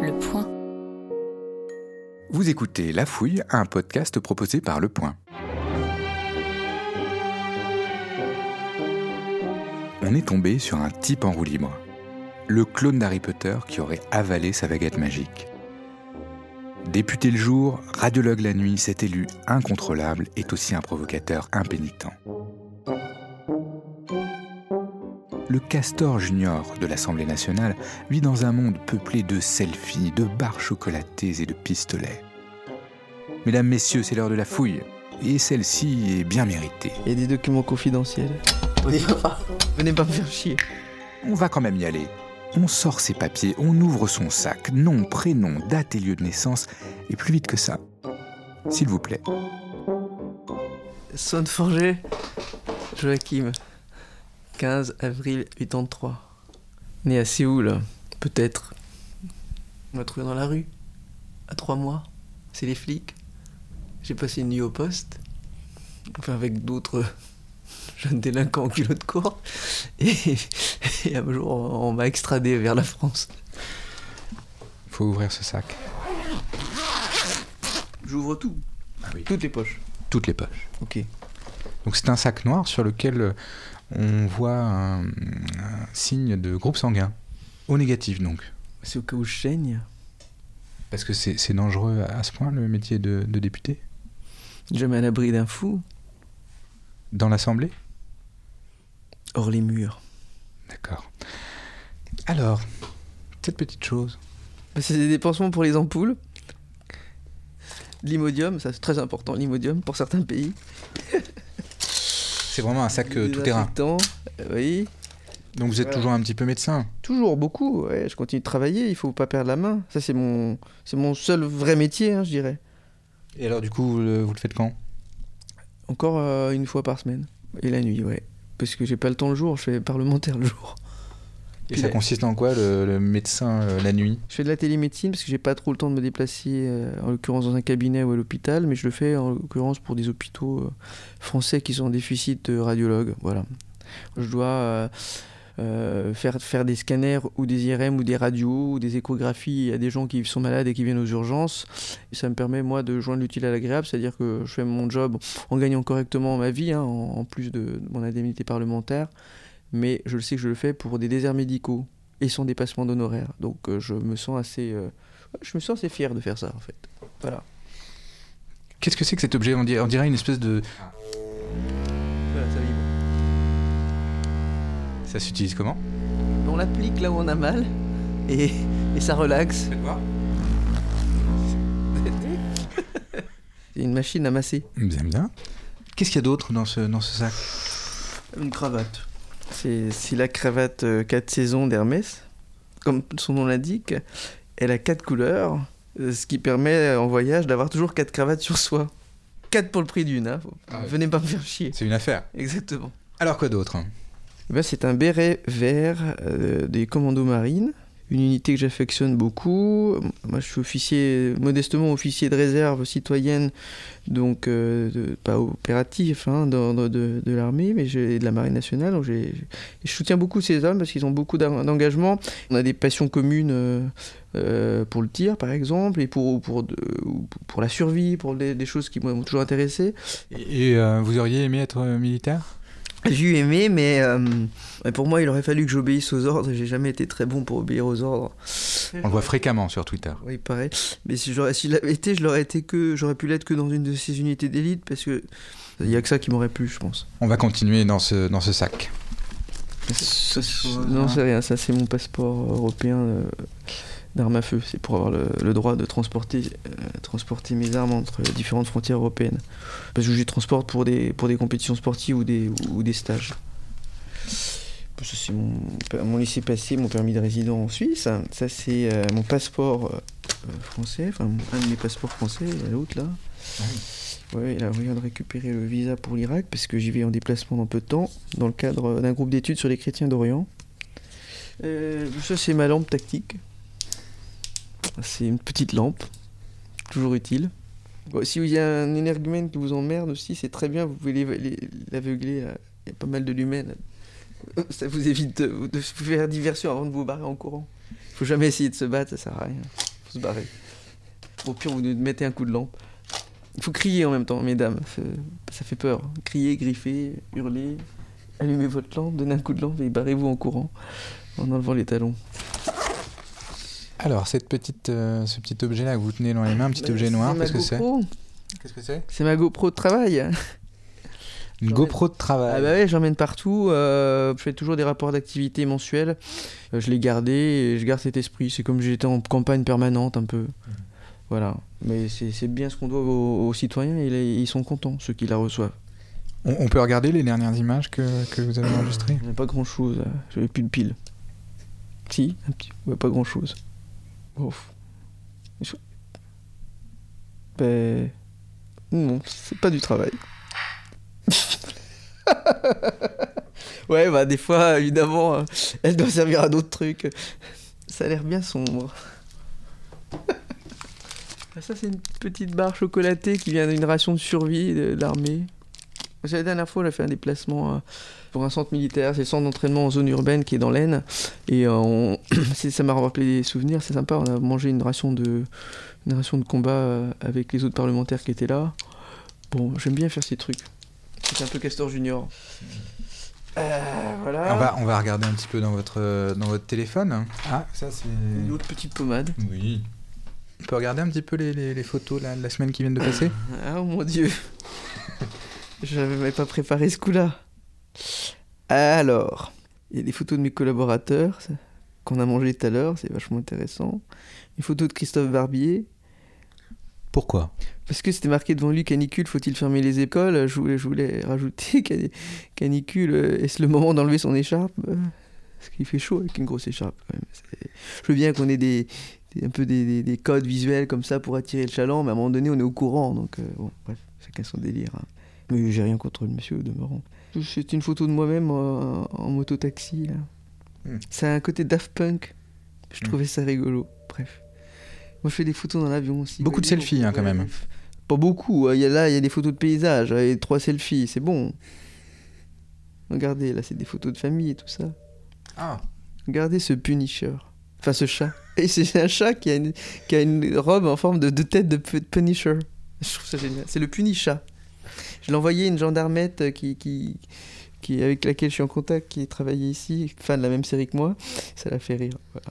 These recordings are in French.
Le Point. Vous écoutez La Fouille, un podcast proposé par Le Point. On est tombé sur un type en roue libre. Le clone d'Harry Potter qui aurait avalé sa baguette magique. Député le jour, radiologue la nuit, cet élu incontrôlable est aussi un provocateur impénitent. Le castor junior de l'Assemblée nationale vit dans un monde peuplé de selfies, de barres chocolatées et de pistolets. Mesdames, Messieurs, c'est l'heure de la fouille. Et celle-ci est bien méritée. Il y a des documents confidentiels. On y va pas. Venez pas me faire chier. On va quand même y aller. On sort ses papiers, on ouvre son sac, nom, prénom, date et lieu de naissance, et plus vite que ça. S'il vous plaît. Sonne forgé. Joachim. 15 avril 83. Né à Séoul, peut-être. On m'a trouvé dans la rue. À trois mois. C'est les flics. J'ai passé une nuit au poste. Enfin, avec d'autres jeunes délinquants en culotte courte. Et, et un jour, on m'a extradé vers la France. Faut ouvrir ce sac. J'ouvre tout. Ah oui. Toutes les poches. Toutes les poches. Ok. Donc c'est un sac noir sur lequel euh, on voit un, un signe de groupe sanguin. Au négatif donc. C'est au cas où je saigne. Parce que c'est c'est dangereux à ce point le métier de, de député? Jamais à l'abri d'un fou. Dans l'Assemblée? Hors les murs. D'accord. Alors, cette petite chose. Bah, C'est des dépensements pour les ampoules. L'imodium, ça c'est très important, l'imodium pour certains pays. C'est vraiment un sac euh, tout terrain. euh, oui. Donc vous êtes Voilà. toujours un petit peu médecin. Toujours beaucoup, ouais, je continue de travailler, il faut pas perdre la main. Ça c'est mon, c'est mon seul vrai métier, hein, je dirais. Et alors du coup, vous le, vous le faites quand? Encore euh, une fois par semaine. Et la nuit, ouais. Parce que j'ai pas le temps le jour, je fais parlementaire le jour. Et ça consiste en quoi le, le médecin euh, la nuit? Je fais de la télémédecine parce que j'ai pas trop le temps de me déplacer, euh, en l'occurrence dans un cabinet ou à l'hôpital, mais je le fais en l'occurrence pour des hôpitaux euh, français qui sont en déficit de radiologues. Voilà. Je dois faire, faire des scanners ou des IRM ou des radios ou des échographies à des gens qui sont malades et qui viennent aux urgences. Et ça me permet, moi, de joindre l'utile à l'agréable, c'est-à-dire que je fais mon job en gagnant correctement ma vie, hein, en, en plus de mon indemnité parlementaire. Mais je le sais que je le fais pour des déserts médicaux et sans dépassement d'honoraires. Donc euh, je me sens assez, euh, je me sens assez fier de faire ça en fait. Voilà. Qu'est-ce que c'est que cet objet? On dirait, on dirait une espèce de... Voilà, ça vibre. Ça s'utilise comment? On l'applique là où on a mal et, et ça relaxe. C'est une machine à masser. Bien bien. Qu'est-ce qu'il y a d'autre dans ce, dans ce sac? Une cravate. C'est la cravate 4 saisons d'Hermès. Comme son nom l'indique, elle a 4 couleurs, euh, ce qui permet euh, en voyage d'avoir toujours 4 cravates sur soi. 4 pour le prix d'une, hein. Ah ouais. venez pas me faire chier. C'est une affaire. Exactement. Alors quoi d'autre? Eh ben, c'est un béret vert euh, des commandos marines, une unité que j'affectionne beaucoup. Moi, je suis officier, modestement officier de réserve citoyenne, donc euh, pas opératif hein, de, de l'armée, mais de la marine nationale. Donc je soutiens beaucoup ces hommes parce qu'ils ont beaucoup d'en- d'engagement. On a des passions communes euh, euh, pour le tir, par exemple, et pour, pour, pour la survie, pour des, choses qui m'ont toujours intéressé. Et, vous auriez aimé être militaire? J'ai eu aimé, mais euh, mais pour moi, il aurait fallu que j'obéisse aux ordres. J'ai jamais été très bon pour obéir aux ordres. On le voit fréquemment sur Twitter. Oui, il paraît. Mais si j'aurais, s'il avait été, je l'aurais été que, j'aurais pu l'être que dans une de ces unités d'élite, parce que il y a que ça qui m'aurait plu, je pense. On va continuer dans ce, dans ce sac. non, c'est rien. Ça, c'est mon passeport européen euh, d'armes à feu. C'est pour avoir le, le droit de transporter, euh, transporter mes armes entre les différentes frontières européennes. Parce que je les transporte pour des, pour des compétitions sportives ou des, ou des stages. Ça, c'est mon, mon laissez-passer, mon permis de résident en Suisse. Ça, c'est euh, mon passeport euh, français, enfin un de mes passeports français, l'autre là. Ouais, là, on vient de récupérer le visa pour l'Irak parce que j'y vais en déplacement dans peu de temps, dans le cadre d'un groupe d'études sur les chrétiens d'Orient. Euh, ça, c'est ma lampe tactique. C'est une petite lampe, toujours utile. Si il y a un énergumène qui vous emmerde aussi, c'est très bien, vous pouvez l'aveugler. Il y a pas mal de lumens. Ça vous évite de, faire diversion avant de vous barrer en courant. Faut jamais essayer de se battre, ça sert à rien. faut se barrer. Au pire, vous mettez un coup de lampe. Il faut crier en même temps, mesdames. Ça fait peur. Crier, griffer, hurler. Allumez votre lampe, donnez un coup de lampe et barrez-vous en courant en enlevant les talons. Alors, cette petite, euh, ce petit objet-là que vous tenez dans les mains, un petit Bah, objet noir, qu'est-ce que c'est GoPro. Qu'est-ce que c'est C'est ma GoPro de travail. Une GoPro de travail. Ah bah ouais, j'emmène partout. euh, je fais toujours des rapports d'activité mensuels. Euh, je l'ai gardé et je garde cet esprit. C'est comme si j'étais en campagne permanente un peu. Voilà. Mais c'est bien ce qu'on doit aux, aux citoyens et les- ils sont contents, ceux qui la reçoivent. On, on peut regarder les dernières images que, que vous avez enregistrées Il n'y a pas grand chose. J'avais plus de piles. Si, un petit. Ouais, pas grand chose. Ouf. Je- Ben. Non, c'est pas du travail. ouais, bah des fois, évidemment, euh, elle doit servir à d'autres trucs. Ça a l'air bien sombre. Ça, c'est une petite barre chocolatée qui vient d'une ration de survie de l'armée. La dernière fois, j'ai fait un déplacement euh, pour un centre militaire. C'est le centre d'entraînement en zone urbaine qui est dans l'Aisne. Et euh, on- ça m'a rappelé des souvenirs, c'est sympa. On a mangé une ration de, une ration de combat euh, avec les autres parlementaires qui étaient là. Bon, j'aime bien faire ces trucs. C'est un peu Castor Junior. Euh, voilà. on, va, on va regarder un petit peu dans votre, dans votre téléphone. Ah, ça c'est... Une autre petite pommade. Oui. On peut regarder un petit peu les, les- les photos là, de la semaine qui viennent de passer? Ah, oh mon dieu. Je n'avais pas préparé ce coup-là. Alors, il y a des photos de mes collaborateurs qu'on a mangé tout à l'heure, c'est vachement intéressant. Une photo de Christophe Barbier. Pourquoi? Parce que c'était marqué devant lui canicule, faut-il fermer les écoles? Je voulais, je voulais rajouter cani- canicule, euh, est-ce le moment d'enlever son écharpe? Euh, Parce qu'il fait chaud avec une grosse écharpe quand même. Je veux bien qu'on ait des, des- un peu des, des- des codes visuels comme ça pour attirer le chaland, mais à un moment donné on est au courant, donc euh, bon, bref, chacun son délire. hein. Mais j'ai rien contre le monsieur au demeurant. C'est une photo de moi-même euh, en moto-taxi. Hmm. C'est un côté Daft Punk. Je Hmm. trouvais ça rigolo. Bref. Moi je fais des photos dans l'avion aussi. Beaucoup de selfies, hein, quand même. Pas beaucoup. hein. Il y a là, il y a des photos de paysages hein, et trois selfies, c'est bon. Regardez, là, c'est des photos de famille et tout ça. Ah Regardez ce Punisher. Enfin, ce chat. Et c'est un chat qui a une, qui a une robe en forme de, de tête de pu- Punisher. Je trouve ça génial. C'est le Punisha. Je l'ai envoyé à une gendarmette euh, qui, qui, qui, avec laquelle je suis en contact, qui travaillait ici, fan de la même série que moi. Ça l'a fait rire. Voilà.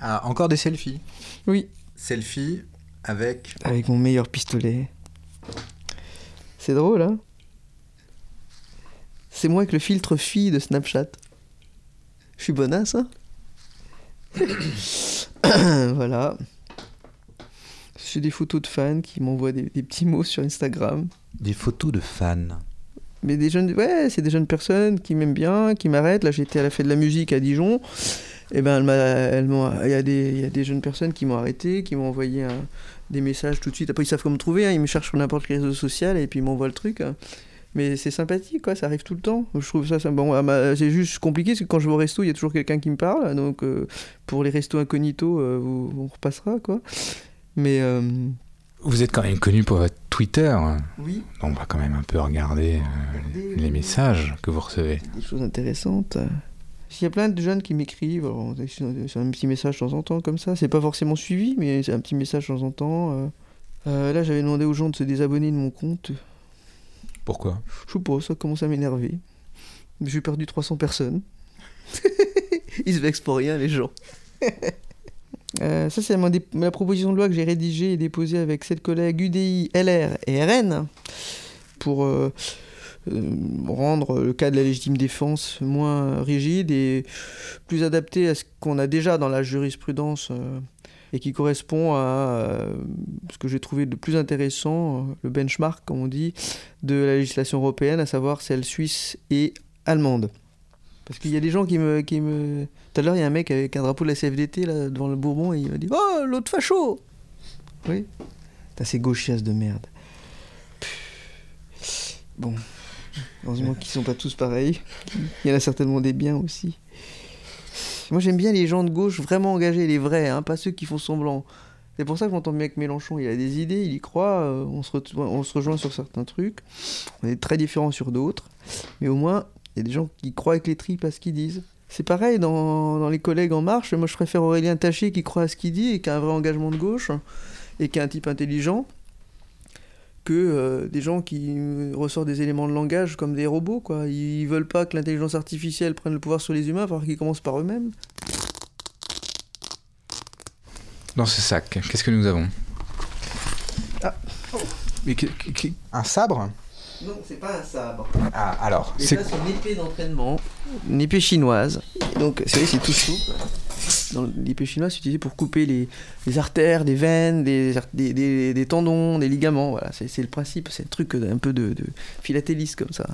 Ah, encore des selfies Oui, Selfie avec... avec mon meilleur pistolet. C'est drôle, hein C'est moi avec le filtre fille de Snapchat. Je suis bonasse, hein Voilà. J'ai des photos de fans qui m'envoient des, des petits mots sur Instagram. Des photos de fans. Mais des jeunes, ouais, c'est des jeunes personnes qui m'aiment bien, qui m'arrêtent. Là, j'étais à la fête de la musique à Dijon. Et ben, elle m'a- il y, a des- y a des jeunes personnes qui m'ont arrêté, qui m'ont envoyé des messages tout de suite. Après, ils savent comment me trouver. hein. Ils me cherchent sur n'importe quel réseau social et puis ils m'envoient le truc. hein. Mais c'est sympathique, quoi. Ça arrive tout le temps. Je trouve ça, ça bon. C'est juste compliqué parce que quand je vais au resto, il y a toujours quelqu'un qui me parle. Donc, euh, pour les restos incognito, euh, on repassera, quoi. Mais euh, Vous êtes quand même connu pour votre Twitter. oui, On va quand même un peu regarder euh, les messages que vous recevez. des choses intéressantes. Il y a plein de jeunes qui m'écrivent, c'est un petit message de temps en temps comme ça, c'est pas forcément suivi, mais c'est un petit message de temps en temps. euh. Euh, là, j'avais demandé aux gens de se désabonner de mon compte. Pourquoi? Je sais pas, ça commence à m'énerver. J'ai perdu 300 personnes. Ils se vexent pour rien, les gens. Euh, ça, c'est ma, proposition de loi que j'ai rédigée et déposée avec sept collègues UDI, LR et RN pour euh, euh, rendre le cas de la légitime défense moins rigide et plus adapté à ce qu'on a déjà dans la jurisprudence et qui correspond à ce que j'ai trouvé de plus intéressant, le benchmark, comme on dit, de la législation européenne, à savoir celle suisse et allemande. Parce qu'il y a des gens qui me, qui me... Tout à l'heure, il y a un mec avec un drapeau de la CFDT là, devant le Bourbon et il m'a dit Oh, l'autre facho Oui. T'as ces gauchias de merde. Bon. Heureusement qu'ils sont pas tous pareils. Il y en a certainement des biens aussi. Moi, j'aime bien les gens de gauche vraiment engagés, les vrais, hein, pas ceux qui font semblant. C'est pour ça que j'entends bien avec Mélenchon, il a des idées, il y croit, euh, on, se on se rejoint sur certains trucs, on est très différents sur d'autres, mais au moins, il y a des gens qui croient avec les tripes à ce qu'ils disent. C'est pareil dans, les collègues En Marche. Moi, je préfère Aurélien Taché qui croit à ce qu'il dit et qui a un vrai engagement de gauche et qui est un type intelligent que euh, des gens qui ressortent des éléments de langage comme des robots. Quoi. Ils veulent pas que l'intelligence artificielle prenne le pouvoir sur les humains, alors qu'ils commencent par eux-mêmes. Dans ce sac, qu'est-ce que nous avons? Ah Un sabre? Non, c'est pas un sabre. Ah, alors C'est une épée d'entraînement, une épée chinoise. Donc, c'est tout souple dans l'épée chinoise, c'est utilisé pour couper les, les, artères, des veines, des, des, des, tendons, des ligaments. Voilà, c'est le principe, c'est le truc un peu de, de philatéliste comme ça.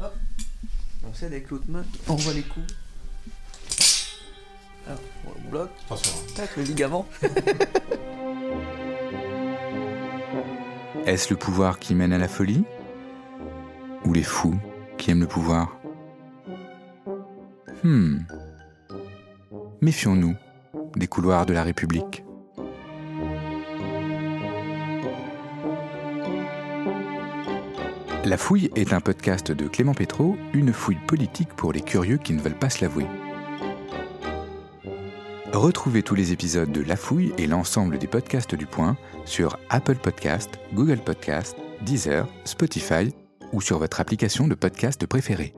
Hop. On cède avec l'autre main, on envoie les coups. Alors, on bloque. Attention. Tac, le ligament. Est-ce le pouvoir qui mène à la folie Ou les fous qui aiment le pouvoir? Hmm. Méfions-nous des couloirs de la République. La fouille est un podcast de Clément Pétraud, une fouille politique pour les curieux qui ne veulent pas se l'avouer. Retrouvez tous les épisodes de La Fouille et l'ensemble des podcasts du Point sur Apple Podcast, Google Podcast, Deezer, Spotify ou sur votre application de podcast préférée.